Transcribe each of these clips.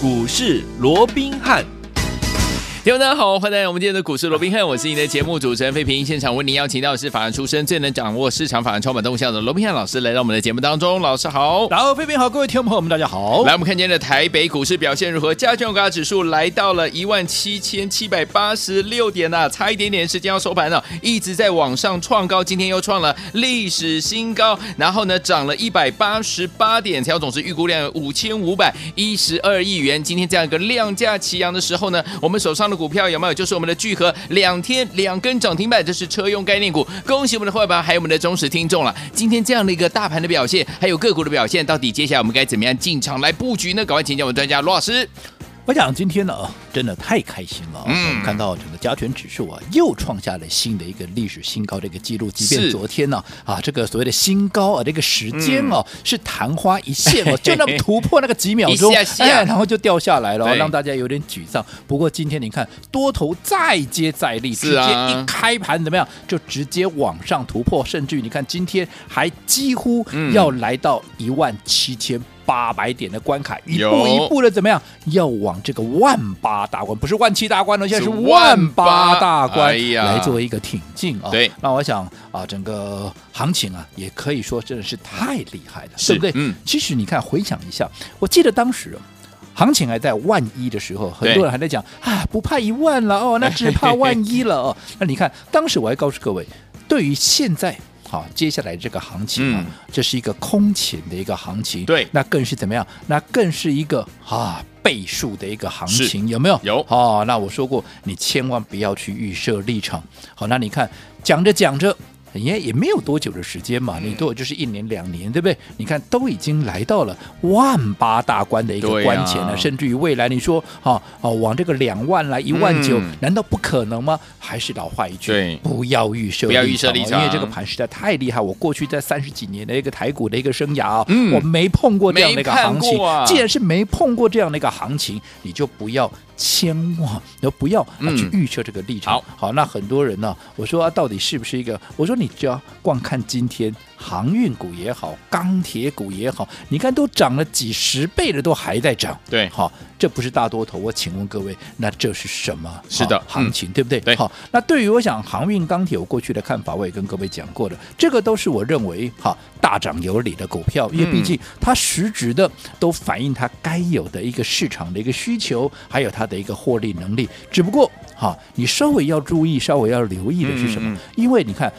股市罗宾汉。听众大家好，欢迎来到我们今天的股市罗宾汉，我是你的节目主持人费平。现场为您邀请到的是法案出身、最能掌握市场法案筹码动向的罗宾汉老师，来到我们的节目当中。老师好，然后费平好，各位听众朋友们，大家好。来，我们看今天的台北股市表现如何？加权股价指数来到了一万七千七百八十六点呐，差一点点时间要收盘了，一直在往上创高，今天又创了历史新高，然后呢，涨了一百八十八点，成交总值预估量有五千五百一十二亿元。今天这样一个量价齐扬的时候呢，我们手上的股票有没有就是？我们的聚合两天两根涨停板，这是车用概念股。恭喜我们的伙伴，还有我们的忠实听众了。今天这样的一个大盘的表现，还有个股的表现，到底接下来我们该怎么样进场来布局呢？赶快请教我们专家罗老师。我想今天呢，真的太开心了。嗯，看到整个加权指数啊，又创下了新的一个历史新高的一个记录。即便昨天呢，啊，这个所谓的新高啊，这个时间哦，嗯、是昙花一现哦，就那么突破那个几秒钟，哎，然后就掉下来了，让大家有点沮丧。不过今天你看，多头再接再厉，直接一开盘怎么样，就直接往上突破，甚至于你看今天还几乎要来到一万七千。八百点的关卡，一步一步的怎么样？要往这个万八大关，不是万七大关了，现在是万八大关来做一个挺进啊。对，那我想啊，整个行情啊，也可以说真的是太厉害了，对不对？嗯。其实你看，回想一下，我记得当时行情还在万一的时候，很多人还在讲啊，不怕一万了哦，那只怕万一了哦。那你看，当时我还告诉各位，对于现在。好，接下来这个行情啊，嗯、这是一个空前的一个行情，对，那更是怎么样？那更是一个啊倍数的一个行情，有没有？有。哦，那我说过，你千万不要去预设立场。好，那你看，讲着讲着。也也没有多久的时间嘛，你多就是一年两年，对不对？你看都已经来到了万八大关的一个关前了，甚至于未来你说啊啊往这个两万来一万九，难道不可能吗？还是老话一句，不要预设，不要预设立场，因为这个盘实在太厉害。我过去在三十几年的一个台股的一个生涯啊，我没碰过这样的一个行情。既然是没碰过这样的一个行情，你就不要。千万都不要去预测这个立场。好，好，那很多人呢，我说啊，到底是不是一个？我说你只要光看今天。航运股也好，钢铁股也好，你看都涨了几十倍了，都还在涨。对，好，这不是大多头。我请问各位，那这是什么？是的，行情、嗯、对不对？对，好，那对于我想航运、钢铁，我过去的看法，我也跟各位讲过的，这个都是我认为哈大涨有理的股票，因为毕竟它实质的都反映它该有的一个市场的一个需求，还有它的一个获利能力。只不过哈，你稍微要注意，稍微要留意的是什么？嗯嗯、因为你看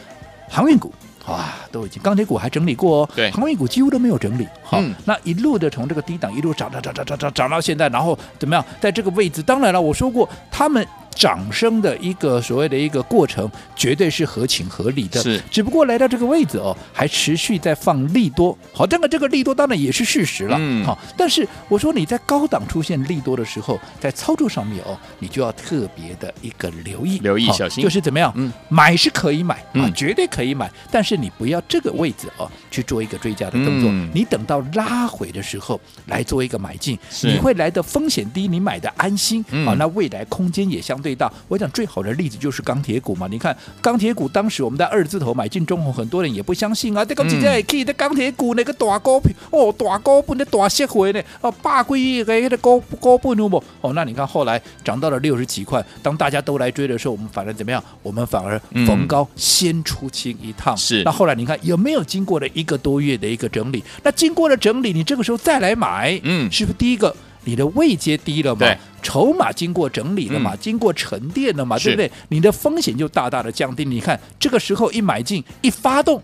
航运股。哇，都已经钢铁股还整理过哦，对，航运股几乎都没有整理。好，嗯、那一路的从这个低档一路涨涨涨涨涨涨涨到现在，然后怎么样？在这个位置，当然了，我说过他们。涨升的一个所谓的一个过程，绝对是合情合理的。是，只不过来到这个位置哦，还持续在放利多。好，这个这个利多当然也是事实了。嗯，好，但是我说你在高档出现利多的时候，在操作上面哦，你就要特别的一个留意，留意小心，就是怎么样？嗯，买是可以买啊，绝对可以买，但是你不要这个位置哦去做一个追加的动作。你等到拉回的时候来做一个买进，你会来的风险低，你买的安心。好，那未来空间也相对。最大，我讲最好的例子就是钢铁股嘛。你看钢铁股，当时我们在二字头买进中红，很多人也不相信啊。这个直接可以的钢铁股那个大股票哦，大股本的大社会呢，哦，八个亿个的高高本有不？哦，那你看后来涨到了六十几块，当大家都来追的时候，我们反而怎么样？我们反而逢高先出清一趟。是、嗯。那后来你看有没有经过了一个多月的一个整理？那经过了整理，你这个时候再来买，嗯，是不是第一个？你的位阶低了嘛？筹码经过整理了嘛？嗯、经过沉淀了嘛？对不对？你的风险就大大的降低。你看这个时候一买进一发动，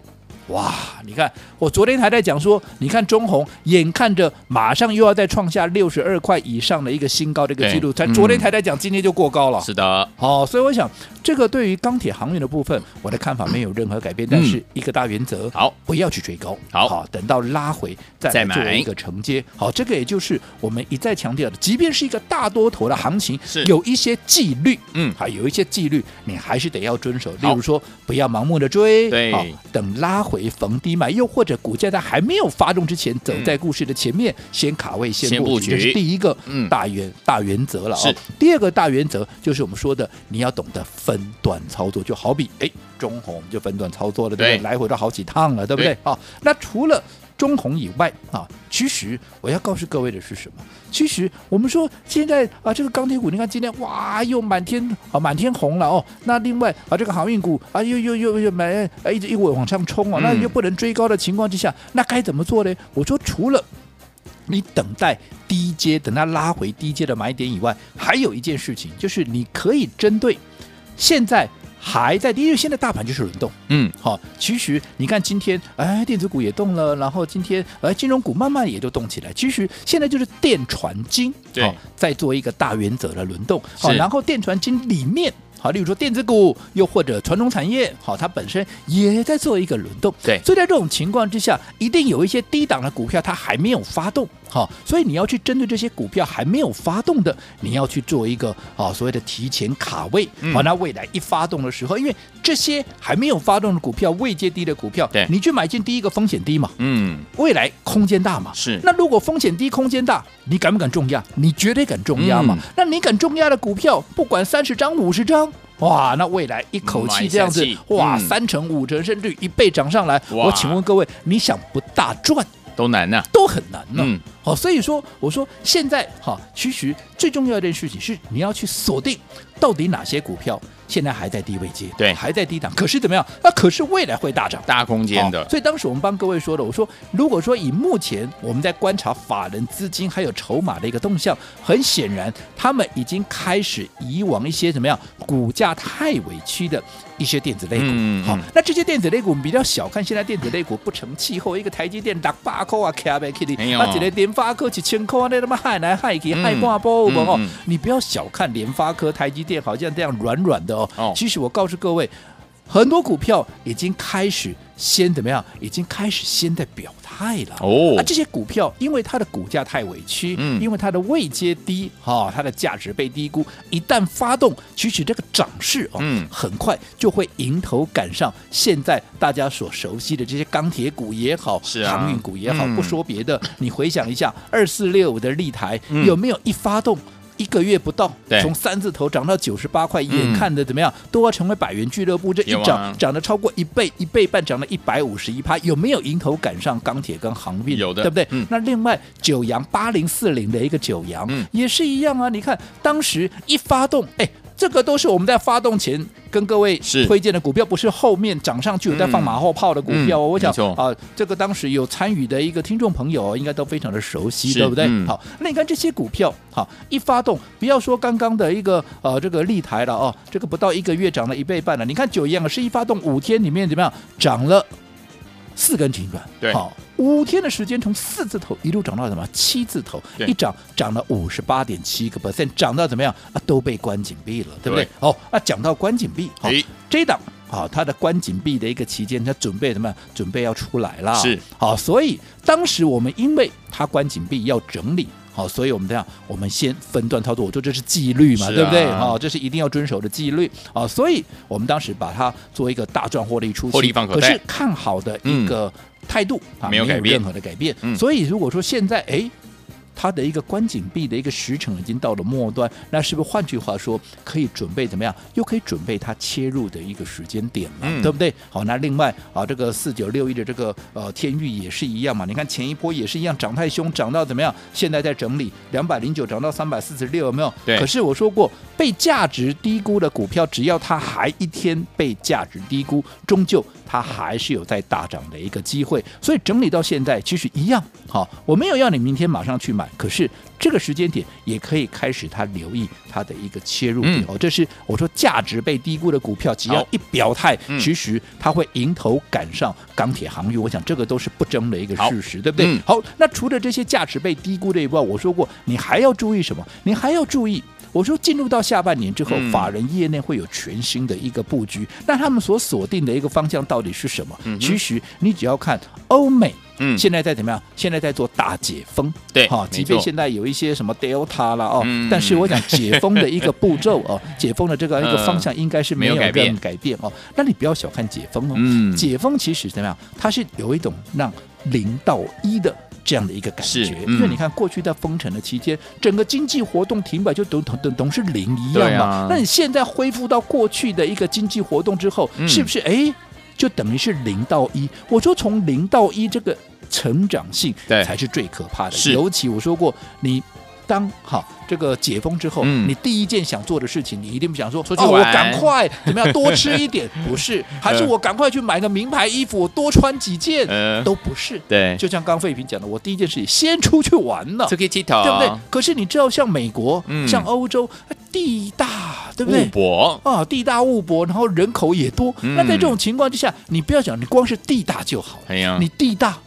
哇！你看我昨天还在讲说，你看中红眼看着马上又要再创下六十二块以上的一个新高的一个记录，才昨天还在讲，今天就过高了。是的，好，所以我想。这个对于钢铁航运的部分，我的看法没有任何改变，但是一个大原则，好，不要去追高，好，等到拉回再来做一个承接，好，这个也就是我们一再强调的，即便是一个大多头的行情，是。有一些纪律，嗯，还有一些纪律，你还是得要遵守，例如说不要盲目的追，对，好，等拉回逢低买，又或者股价在还没有发动之前，走在故事的前面，先卡位，先布局，这是第一个大原大原则了，啊第二个大原则就是我们说的，你要懂得分。段操作就好比哎，中红我们就分段操作了，对不对？来回都好几趟了，对不对？好对，那除了中红以外啊，其实我要告诉各位的是什么？其实我们说现在啊，这个钢铁股，你看今天哇，又满天啊满天红了哦。那另外啊，这个航运股啊，又又又又买啊，一直一直往上冲啊，那又不能追高的情况之下，那该怎么做呢？我说除了你等待低阶，等它拉回低阶的买点以外，还有一件事情，就是你可以针对现在。还在，因为现在大盘就是轮动，嗯，好，其实你看今天，哎，电子股也动了，然后今天，哎，金融股慢慢也就动起来。其实现在就是电传金，对，在做一个大原则的轮动，好，然后电传金里面。好，例如说电子股，又或者传统产业，好，它本身也在做一个轮动。对，所以在这种情况之下，一定有一些低档的股票它还没有发动。好，所以你要去针对这些股票还没有发动的，你要去做一个啊所谓的提前卡位。好，那未来一发动的时候，因为这些还没有发动的股票，未接低的股票，对，你去买进第一个风险低嘛。嗯，未来空间大嘛。是。那如果风险低，空间大，你敢不敢重压？你绝对敢重压嘛。那你敢重压的股票，不管三十张、五十张。哇，那未来一口气这样子，哇，三成、五成，甚至一倍涨上来，我请问各位，你想不大赚都难呐，都很难呢。嗯，好，所以说我说现在哈，其实最重要的一件事情是你要去锁定到底哪些股票。现在还在低位阶，对，还在低档。可是怎么样？那可是未来会大涨，大空间的。所以当时我们帮各位说的，我说如果说以目前我们在观察法人资金还有筹码的一个动向，很显然他们已经开始以往一些怎么样股价太委屈的一些电子类股。嗯、好，那这些电子类股我们比较小看，现在电子类股不成气候，一个台积电打八颗啊，卡贝 Kitty，那几个联发科几千块，那他妈害来害去，害挂波哦。你不要小看联发科、台积电，好像这样软软的。哦，其实我告诉各位，很多股票已经开始先怎么样？已经开始先在表态了。哦，那这些股票因为它的股价太委屈，嗯，因为它的位阶低，哈、哦，它的价值被低估，一旦发动，其实这个涨势哦，嗯，很快就会迎头赶上现在大家所熟悉的这些钢铁股也好，是啊，航运股也好，嗯、不说别的，你回想一下二四六五的立台、嗯、有没有一发动？一个月不到，从三字头涨到九十八块，眼看的怎么样都要成为百元俱乐部。这一涨涨了超过一倍，一倍半涨了一百五十一趴，有没有迎头赶上钢铁跟航运？有的，对不对？那另外九阳八零四零的一个九阳，也是一样啊。你看当时一发动，哎。这个都是我们在发动前跟各位推荐的股票，不是后面涨上去有在放马后炮的股票。哦我想啊，这个当时有参与的一个听众朋友应该都非常的熟悉，对不对？好，那你看这些股票，好一发动，不要说刚刚的一个呃这个立台了哦，这个不到一个月涨了一倍半了。你看九一样是一发动五天里面怎么样涨了四根停板，对，好。五天的时间，从四字头一路涨到什么七字头，一涨涨了五十八点七个 percent，涨到怎么样啊？都被关紧闭了，对不对？哦，啊讲到关紧闭，好，这档好，它的关紧闭的一个期间，它准备什么？准备要出来了，是好，所以当时我们因为它关紧闭要整理，好，所以我们这样，我们先分段操作，我说这是纪律嘛，对不对？好，这是一定要遵守的纪律啊，所以我们当时把它做一个大赚获利出去，可是看好的一个。态度啊，没有任何的改变。嗯，所以如果说现在哎。它的一个关紧闭的一个时程已经到了末端，那是不是换句话说可以准备怎么样？又可以准备它切入的一个时间点嘛，嗯、对不对？好，那另外啊，这个四九六一的这个呃天域也是一样嘛。你看前一波也是一样涨太凶，涨到怎么样？现在在整理两百零九涨到三百四十六，有没有？对。可是我说过，被价值低估的股票，只要它还一天被价值低估，终究它还是有在大涨的一个机会。所以整理到现在，其实一样。好，我没有要你明天马上去买。可是这个时间点也可以开始，它留意它的一个切入点哦。嗯、这是我说价值被低估的股票，只要一表态，嗯、其实它会迎头赶上钢铁航运。我想这个都是不争的一个事实，对不对？嗯、好，那除了这些价值被低估的以外，我说过你还要注意什么？你还要注意，我说进入到下半年之后，嗯、法人业内会有全新的一个布局。那他们所锁定的一个方向到底是什么？嗯、其实你只要看欧美。嗯，现在在怎么样？现在在做大解封，对，哈，即便现在有一些什么 Delta 了哦，但是我讲解封的一个步骤哦，解封的这个一个方向应该是没有任何改变哦。那你不要小看解封哦，嗯，解封其实怎么样？它是有一种让零到一的这样的一个感觉，因为你看过去在封城的期间，整个经济活动停摆就等等等等是零一样嘛。那你现在恢复到过去的一个经济活动之后，是不是哎？就等于是零到一。我说从零到一这个成长性，才是最可怕的。尤其我说过你。当好这个解封之后，嗯、你第一件想做的事情，你一定不想说，说哦，我赶快怎么样多吃一点？不是，还是我赶快去买个名牌衣服，我多穿几件？呃、都不是。对，就像刚刚费平讲的，我第一件事情先出去玩了，这可以剃头，对不对？可是你知道，像美国、嗯、像欧洲，地大，对不对？物博啊，地大物博，然后人口也多。嗯、那在这种情况之下，你不要讲，你光是地大就好。哎呀，你地大。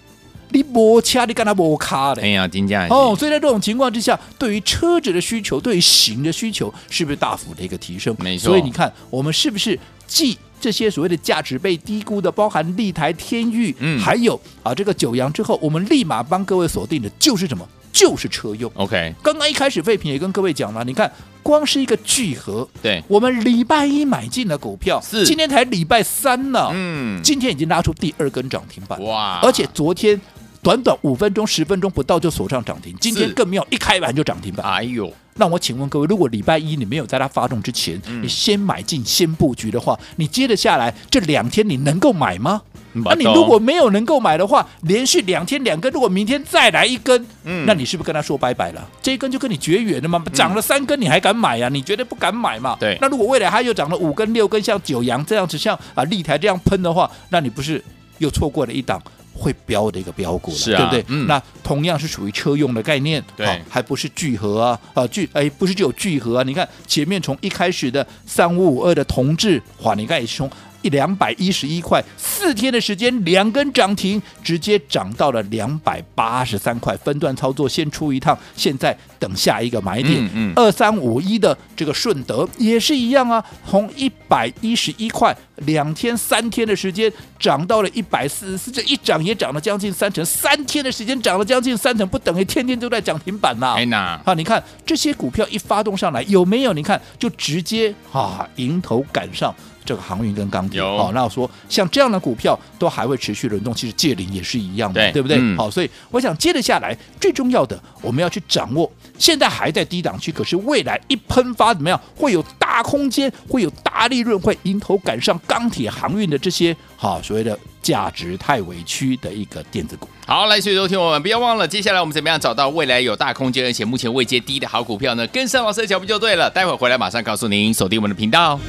你摩卡，你跟他摩卡的。哎呀，金价哦，所以在这种情况之下，对于车子的需求，对于行的需求，是不是大幅的一个提升？没错。所以你看，我们是不是继这些所谓的价值被低估的，包含立台、天域，嗯，还有啊这个九阳之后，我们立马帮各位锁定的就是什么？就是车用。OK。刚刚一开始，废品也跟各位讲了，你看，光是一个聚合，对，我们礼拜一买进的股票，是今天才礼拜三呢，嗯，今天已经拉出第二根涨停板，哇！而且昨天。短短五分钟、十分钟不到就锁上涨停，今天更妙，一开盘就涨停板。哎呦，那我请问各位，如果礼拜一你没有在它发动之前，嗯、你先买进、先布局的话，你接着下来这两天你能够买吗？那、啊、你如果没有能够买的话，连续两天两根，如果明天再来一根，嗯，那你是不是跟他说拜拜了？这一根就跟你绝缘了吗？涨了三根你还敢买呀、啊？你绝对不敢买嘛。对。那如果未来它又涨了五根、六根，像九阳这样子，像啊立台这样喷的话，那你不是又错过了一档？会标的一个标股了，是啊、对不对？嗯、那同样是属于车用的概念，对，还不是聚合啊啊聚哎，不是只有聚合啊！你看前面从一开始的三五五二的同志，哇，你看也是从。一两百一十一块，四天的时间，两根涨停，直接涨到了两百八十三块。分段操作，先出一趟，现在等下一个买点。嗯，二三五一的这个顺德也是一样啊，从一百一十一块，两天三天的时间涨到了一百四十四，这一涨也涨了将近三成。三天的时间涨了将近三成，不等于天天都在涨停板呐？哎呐，啊，你看这些股票一发动上来，有没有？你看就直接啊迎头赶上。这个航运跟钢铁，好，那我说像这样的股票都还会持续轮动，其实借零也是一样的，对，对不对？嗯、好，所以我想接着下来，最重要的我们要去掌握，现在还在低档区，可是未来一喷发怎么样，会有大空间，会有大利润，会迎头赶上钢铁航运的这些好所谓的价值太委屈的一个电子股。好，来，所以说听我们不要忘了，接下来我们怎么样找到未来有大空间，而且目前位阶低的好股票呢？跟上老师的脚步就对了。待会儿回来马上告诉您，锁定我们的频道。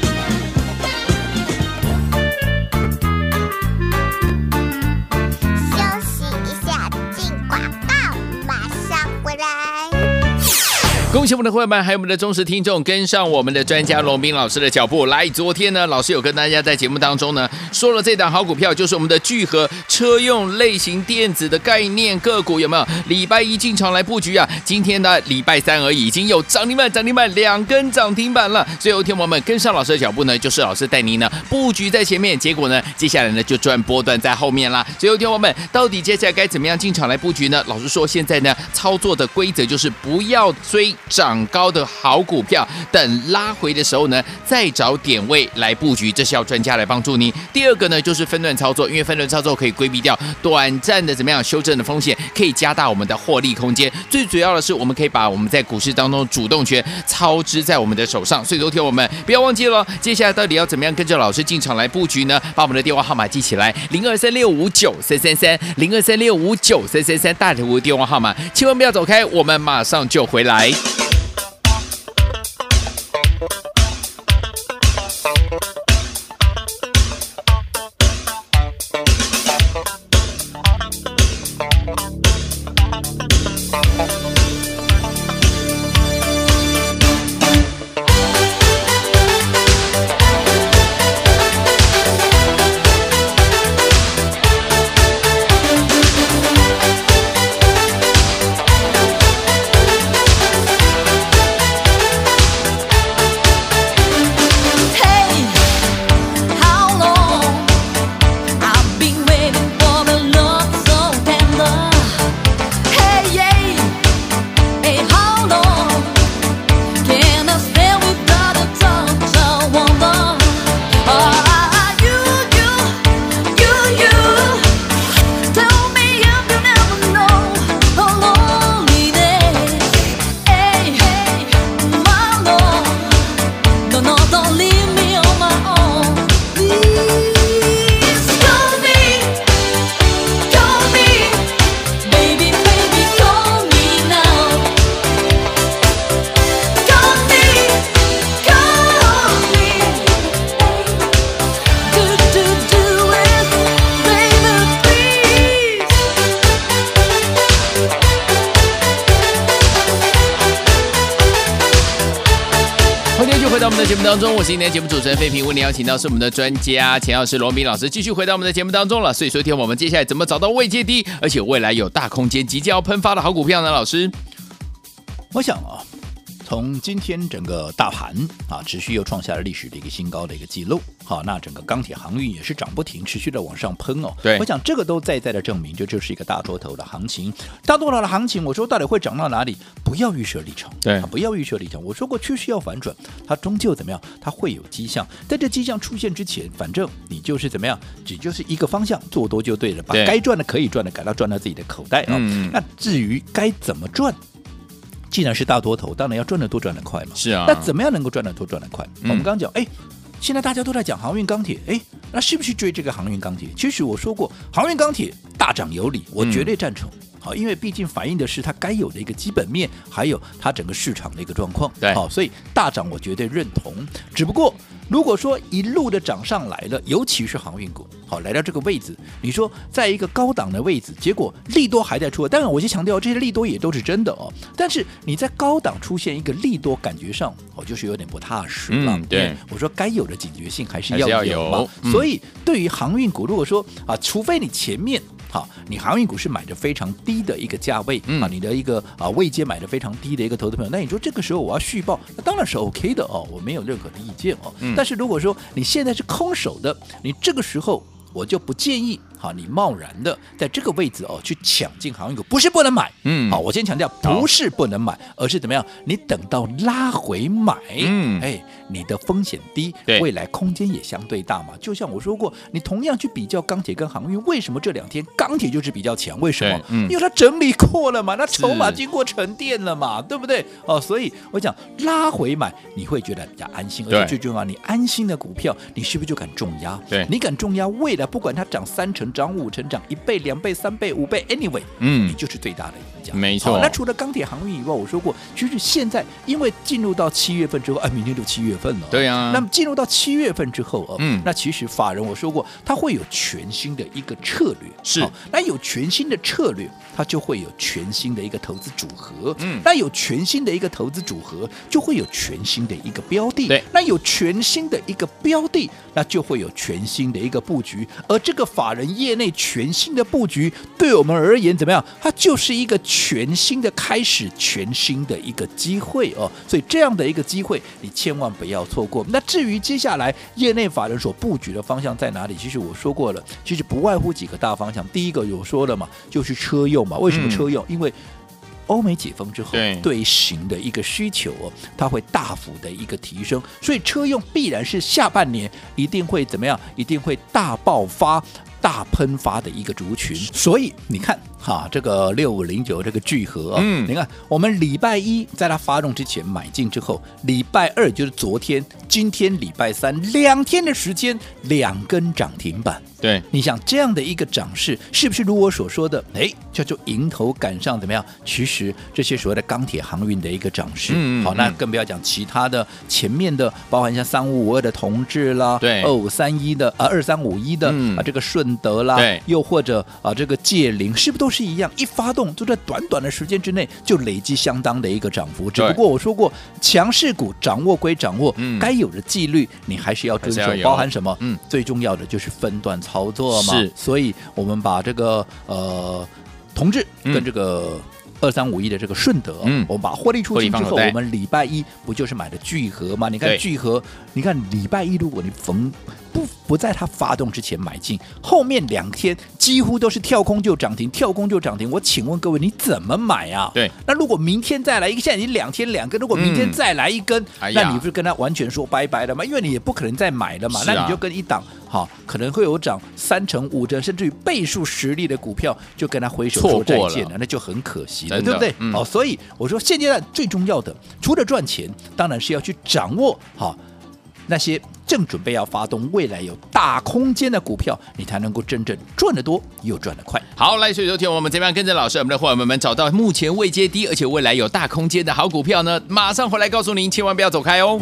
恭喜我们的会员们，还有我们的忠实听众，跟上我们的专家罗宾老师的脚步。来，昨天呢，老师有跟大家在节目当中呢说了，这档好股票就是我们的聚合车用类型电子的概念个股，有没有？礼拜一进场来布局啊，今天呢礼拜三而已，已经有涨停板，涨停板两根涨停板了。所以，有天我们跟上老师的脚步呢，就是老师带您呢布局在前面，结果呢，接下来呢就赚波段在后面啦。所以，有天我们到底接下来该怎么样进场来布局呢？老师说，现在呢操作的规则就是不要追。涨高的好股票，等拉回的时候呢，再找点位来布局，这是要专家来帮助你。第二个呢，就是分段操作，因为分段操作可以规避掉短暂的怎么样修正的风险，可以加大我们的获利空间。最主要的是，我们可以把我们在股市当中主动权操之在我们的手上。所以，昨天我们不要忘记了，接下来到底要怎么样跟着老师进场来布局呢？把我们的电话号码记起来：零二三六五九三三三，零二三六五九三三三，大图的电话号码，千万不要走开，我们马上就回来。回到我们的节目当中，我是今天节目主持人费平，为您邀请到是我们的专家钱老师罗明老师，继续回到我们的节目当中了。所以，说听我们接下来怎么找到位阶低，而且未来有大空间即将要喷发的好股票呢？老师，我想啊。从今天整个大盘啊，持续又创下了历史的一个新高的一个记录。好，那整个钢铁航运也是涨不停，持续的往上喷哦。对，我想这个都在在的证明，这就是一个大多头的行情。大多头的行情，我说到底会涨到哪里？不要预设立场，对、啊，不要预设立场。我说过趋势要反转，它终究怎么样？它会有迹象。在这迹象出现之前，反正你就是怎么样，只就是一个方向，做多就对了，把该赚的可以赚的，赶到赚到自己的口袋啊、哦。那至于该怎么赚？既然是大多头，当然要赚得多赚得快嘛。是啊，那怎么样能够赚得多赚得快？嗯、我们刚刚讲，哎，现在大家都在讲航运钢铁，哎，那是不是追这个航运钢铁？其实我说过，航运钢铁大涨有理，我绝对赞成。好、嗯，因为毕竟反映的是它该有的一个基本面，还有它整个市场的一个状况。对，好，所以大涨我绝对认同。只不过。如果说一路的涨上来了，尤其是航运股，好来到这个位置，你说在一个高档的位置，结果利多还在出，当然我就强调这些利多也都是真的哦。但是你在高档出现一个利多，感觉上哦就是有点不踏实了。嗯，对，我说该有的警觉性还是要有嘛。有嗯、所以对于航运股，如果说啊，除非你前面。好，你航运股是买的非常低的一个价位，嗯、啊，你的一个啊位阶买的非常低的一个投资朋友，那你说这个时候我要续报，那当然是 OK 的哦，我没有任何的意见哦。嗯、但是如果说你现在是空手的，你这个时候。我就不建议，好，你贸然的在这个位置哦去抢进航运股，不是不能买，嗯，好，我先强调，不是不能买，而是怎么样？你等到拉回买，嗯，哎，你的风险低，对，未来空间也相对大嘛。就像我说过，你同样去比较钢铁跟航运，为什么这两天钢铁就是比较强？为什么？嗯，因为它整理过了嘛，那筹码经过沉淀了嘛，对不对？哦，所以我讲拉回买，你会觉得比较安心，而且最重要，你安心的股票，你是不是就敢重压？对，你敢重压未来。不管它涨三成、涨五成、涨一倍、两倍、三倍、五倍，anyway，嗯，你就是最大的赢家。没错。那除了钢铁航运以外，我说过，其实现在因为进入到七月份之后，哎，明天就七月份了。对啊。那么进入到七月份之后，嗯，那其实法人我说过，他会有全新的一个策略。是。那有全新的策略，它就会有全新的一个投资组合。嗯。那有全新的一个投资组合，就会有全新的一个标的。对。那有全新的一个标的，那就会有全新的一个布局。而这个法人业内全新的布局，对我们而言怎么样？它就是一个全新的开始，全新的一个机会哦。所以这样的一个机会，你千万不要错过。那至于接下来业内法人所布局的方向在哪里？其实我说过了，其实不外乎几个大方向。第一个有说了嘛，就是车用嘛。为什么车用？嗯、因为欧美解封之后，对，对型的一个需求哦，它会大幅的一个提升，所以车用必然是下半年一定会怎么样？一定会大爆发、大喷发的一个族群。所以你看。哈，这个六五零九这个聚合啊，嗯，你看我们礼拜一在它发动之前买进之后，礼拜二就是昨天，今天礼拜三两天的时间，两根涨停板。对，你想这样的一个涨势，是不是如我所说的？哎，叫做迎头赶上，怎么样？其实这些所谓的钢铁航运的一个涨势，嗯，好，那更不要讲其他的前面的，包含像三五五二的同志啦，对，二五三一的啊，二三五一的、嗯、啊，这个顺德啦，对，又或者啊，这个界霖，是不是都？是一样，一发动就在短短的时间之内就累积相当的一个涨幅。只不过我说过，强势股掌握归掌握，嗯，该有的纪律你还是要遵守。包含什么？嗯，最重要的就是分段操作嘛。是，所以我们把这个呃，同志跟这个二三五一的这个顺德，嗯，我们把获利出清之后，我们礼拜一不就是买的聚合吗？你看聚合，你看礼拜一如果你逢不不在它发动之前买进，后面两天几乎都是跳空就涨停，跳空就涨停。我请问各位，你怎么买啊？对，那如果明天再来一个，现在已经两天两根，如果明天再来一根，嗯、那你不是跟他完全说拜拜了吗？因为你也不可能再买了嘛。啊、那你就跟一档好可能会有涨三成、五成，甚至于倍数实力的股票，就跟他挥手说再见了，了那就很可惜了，对不对？嗯、哦，所以我说现阶段最重要的，除了赚钱，当然是要去掌握好。那些正准备要发动、未来有大空间的股票，你才能够真正赚得多又赚得快。好，来，所以昨天我们这边跟着老师，我们的伙伴们找到目前未接低，而且未来有大空间的好股票呢？马上回来告诉您，千万不要走开哦。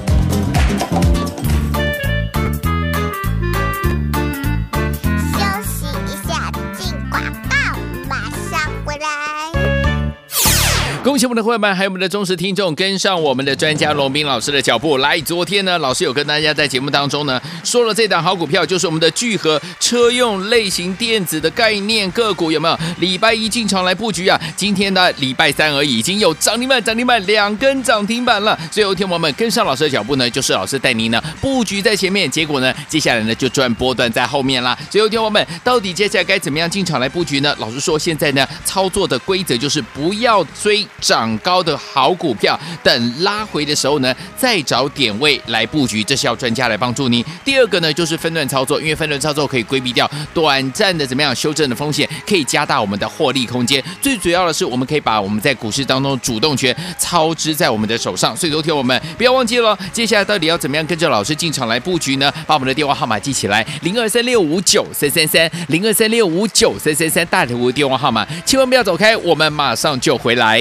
恭喜我们的会员们，还有我们的忠实听众，跟上我们的专家罗宾老师的脚步。来，昨天呢，老师有跟大家在节目当中呢说了这档好股票，就是我们的聚合车用类型电子的概念个股，有没有？礼拜一进场来布局啊？今天呢，礼拜三而已，已经有涨停板，涨停板两根涨停板了。所以，有天我们跟上老师的脚步呢，就是老师带您呢布局在前面，结果呢，接下来呢就赚波段在后面啦。所以，有天我们到底接下来该怎么样进场来布局呢？老师说，现在呢操作的规则就是不要追。涨高的好股票，等拉回的时候呢，再找点位来布局，这是要专家来帮助你。第二个呢，就是分段操作，因为分段操作可以规避掉短暂的怎么样修正的风险，可以加大我们的获利空间。最主要的是，我们可以把我们在股市当中主动权操之在我们的手上。所以，昨天我们不要忘记了，接下来到底要怎么样跟着老师进场来布局呢？把我们的电话号码记起来：零二三六五九三三三，零二三六五九三三三，大头的电话号码，千万不要走开，我们马上就回来。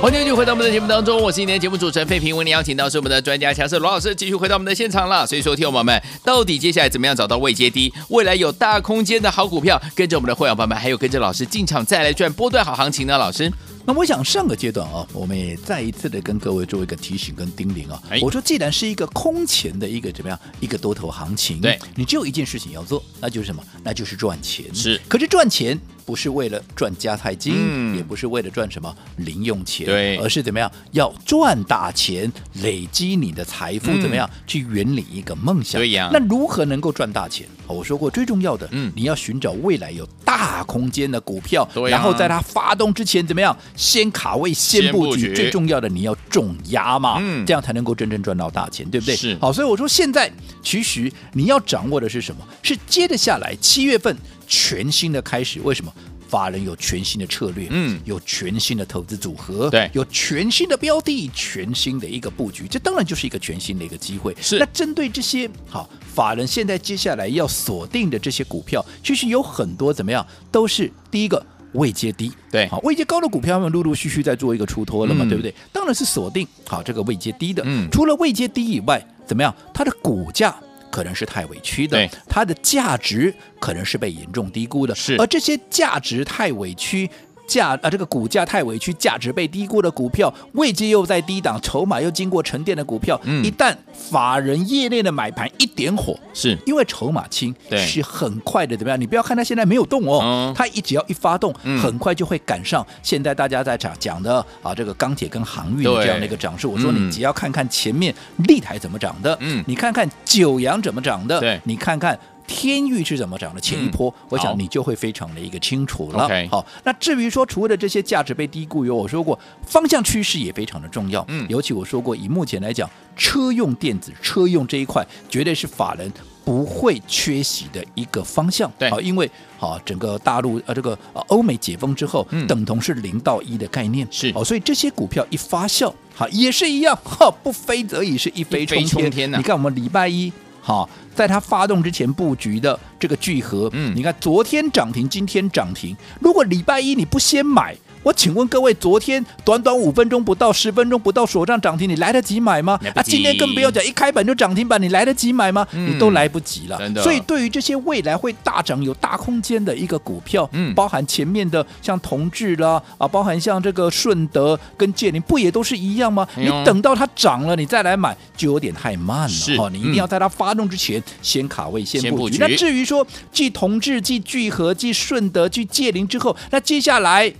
欢迎继续回到我们的节目当中，我是今天节目主持人费平，为您邀请到是我们的专家强势罗老师，继续回到我们的现场了。所以说，听友们到底接下来怎么样找到未接低、未来有大空间的好股票，跟着我们的会员朋友们，还有跟着老师进场再来赚波段好行情呢？老师，那我想上个阶段啊，我们也再一次的跟各位做一个提醒跟叮咛啊。哎、我说，既然是一个空前的一个怎么样一个多头行情，对，你只有一件事情要做，那就是什么？那就是赚钱。是，可是赚钱。不是为了赚加太金，嗯、也不是为了赚什么零用钱，对，而是怎么样要赚大钱，累积你的财富，怎么样、嗯、去圆你一个梦想？对呀。那如何能够赚大钱？我说过，最重要的，嗯，你要寻找未来有大空间的股票，对、啊，然后在它发动之前，怎么样先卡位、先布局？最重要的，你要重压嘛，嗯，这样才能够真正赚到大钱，对不对？是。好，所以我说现在其实你要掌握的是什么？是接着下来七月份全新的开始。为什么？法人有全新的策略，嗯，有全新的投资组合，对，有全新的标的，全新的一个布局，这当然就是一个全新的一个机会。是，那针对这些好法人现在接下来要锁定的这些股票，其实有很多怎么样，都是第一个位阶低，对，好位阶高的股票，他们陆陆续续在做一个出脱了嘛，嗯、对不对？当然是锁定好这个位阶低的，嗯，除了位阶低以外，怎么样，它的股价。可能是太委屈的，它的价值可能是被严重低估的，是。而这些价值太委屈。价啊，这个股价太委屈，价值被低估的股票，位阶又在低档，筹码又经过沉淀的股票，嗯、一旦法人业内的买盘一点火，是。因为筹码轻，对，是很快的，怎么样？你不要看它现在没有动哦，嗯、它一只要一发动，嗯、很快就会赶上现在大家在讲讲的啊，这个钢铁跟航运这样的一个涨势。我说你只要看看前面立台怎么涨的，嗯，你看看九阳怎么涨的，对，你看看。天域是怎么涨的？前一波，嗯、我想你就会非常的一个清楚了。好，那至于说除了这些价值被低估，有我说过方向趋势也非常的重要。嗯，尤其我说过，以目前来讲，车用电子、车用这一块，绝对是法人不会缺席的一个方向。对，好，因为好整个大陆呃这个呃欧美解封之后，嗯、等同是零到一的概念。是，好，所以这些股票一发酵，好也是一样，哈，不飞则已，是一飞冲天。飞冲天啊、你看我们礼拜一。好，在它发动之前布局的这个聚合，嗯，你看昨天涨停，今天涨停。如果礼拜一你不先买，我请问各位，昨天短短五分钟不到、十分钟不到锁上涨停，你来得及买吗？啊，今天更不要讲，一开板就涨停板，你来得及买吗？嗯、你都来不及了。所以对于这些未来会大涨、有大空间的一个股票，嗯，包含前面的像同志啦，啊，包含像这个顺德跟建林，不也都是一样吗？哎、你等到它涨了，你再来买，就有点太慢了。是，你一定要在它发动之前先卡位、先布局。那至于说继同志、继聚合、继顺德、继建林之后，那接下来。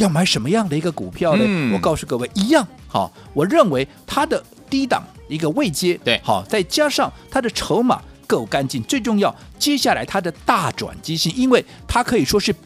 要买什么样的一个股票呢？嗯、我告诉各位，一样好。我认为它的低档一个位阶，对，好，再加上它的筹码够干净，最重要，接下来它的大转机性，因为它可以说是否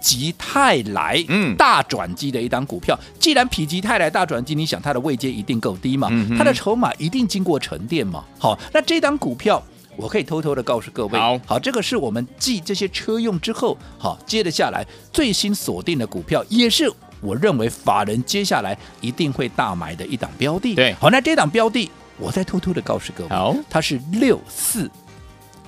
极泰来，嗯，大转机的一档股票。既然否极泰来大转机，你想它的位阶一定够低嘛？嗯、它的筹码一定经过沉淀嘛？好，那这档股票。我可以偷偷的告诉各位，好，好，这个是我们继这些车用之后，好，接着下来最新锁定的股票，也是我认为法人接下来一定会大买的一档标的。对，好，那这档标的，我再偷偷的告诉各位，好，它是六四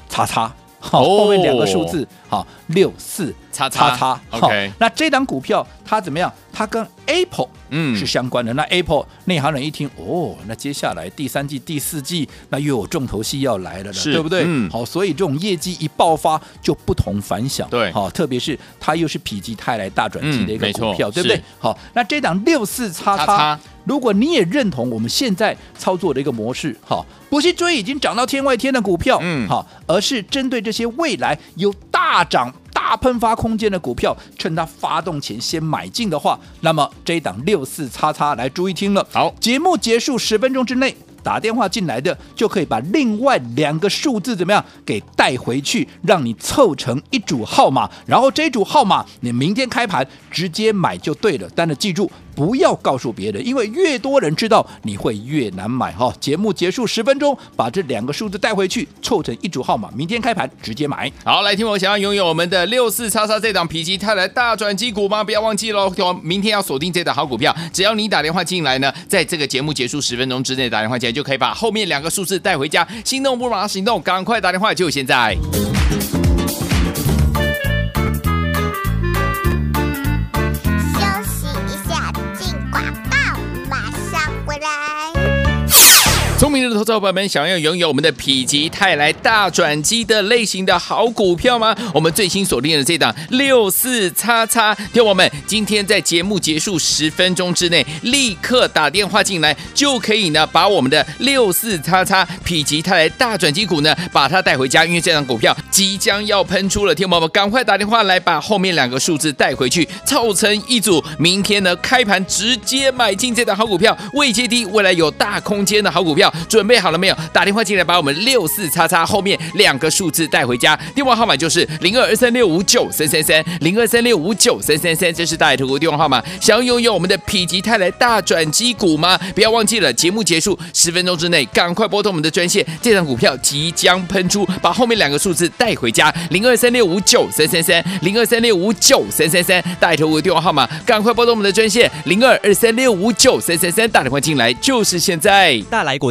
叉叉，好，后面两个数字，好，六四叉叉叉，OK，那这档股票它怎么样？它跟 Apple 嗯是相关的。嗯、那 Apple 内行人一听哦，那接下来第三季、第四季那又有重头戏要来了了，对不对？嗯，好，所以这种业绩一爆发就不同凡响。对，好，特别是它又是否极泰来大转机的一个股票，嗯、对不对？好，那这档六四叉叉，如果你也认同我们现在操作的一个模式，哈，不是追已经涨到天外天的股票，嗯，好，而是针对这些未来有大涨。大喷发空间的股票，趁它发动前先买进的话，那么这一档六四叉叉来注意听了。好，节目结束十分钟之内打电话进来的，就可以把另外两个数字怎么样给带回去，让你凑成一组号码，然后这组号码你明天开盘直接买就对了。但是记住。不要告诉别人，因为越多人知道，你会越难买哈。节目结束十分钟，把这两个数字带回去，凑成一组号码，明天开盘直接买。好，来听我想要拥有我们的六四叉叉这档脾气泰来大转机股吗？不要忘记喽，明天要锁定这档好股票。只要你打电话进来呢，在这个节目结束十分钟之内打电话进来，就可以把后面两个数字带回家。心动不如马上行动，赶快打电话，就现在。聪明的投资伙伴们，想要拥有我们的否极泰来大转机的类型的好股票吗？我们最新锁定的这档六四叉叉，听我们今天在节目结束十分钟之内，立刻打电话进来，就可以呢把我们的六四叉叉否极泰来大转机股呢把它带回家，因为这档股票即将要喷出了，听我们赶快打电话来把后面两个数字带回去，凑成一组，明天呢开盘直接买进这档好股票，位阶低，未来有大空间的好股票。准备好了没有？打电话进来，把我们六四叉叉后面两个数字带回家。电话号码就是零二二三六五九三三三零二三六五九三三三，这是大爱投顾电话号码。想要拥有我们的否极泰来大转机股吗？不要忘记了，节目结束十分钟之内，赶快拨通我们的专线。这张股票即将喷出，把后面两个数字带回家。零二三六五九三三三零二三六五九三三三，大爱投顾电话号码，赶快拨通我们的专线零二二三六五九三三三，打电话进来就是现在。大来国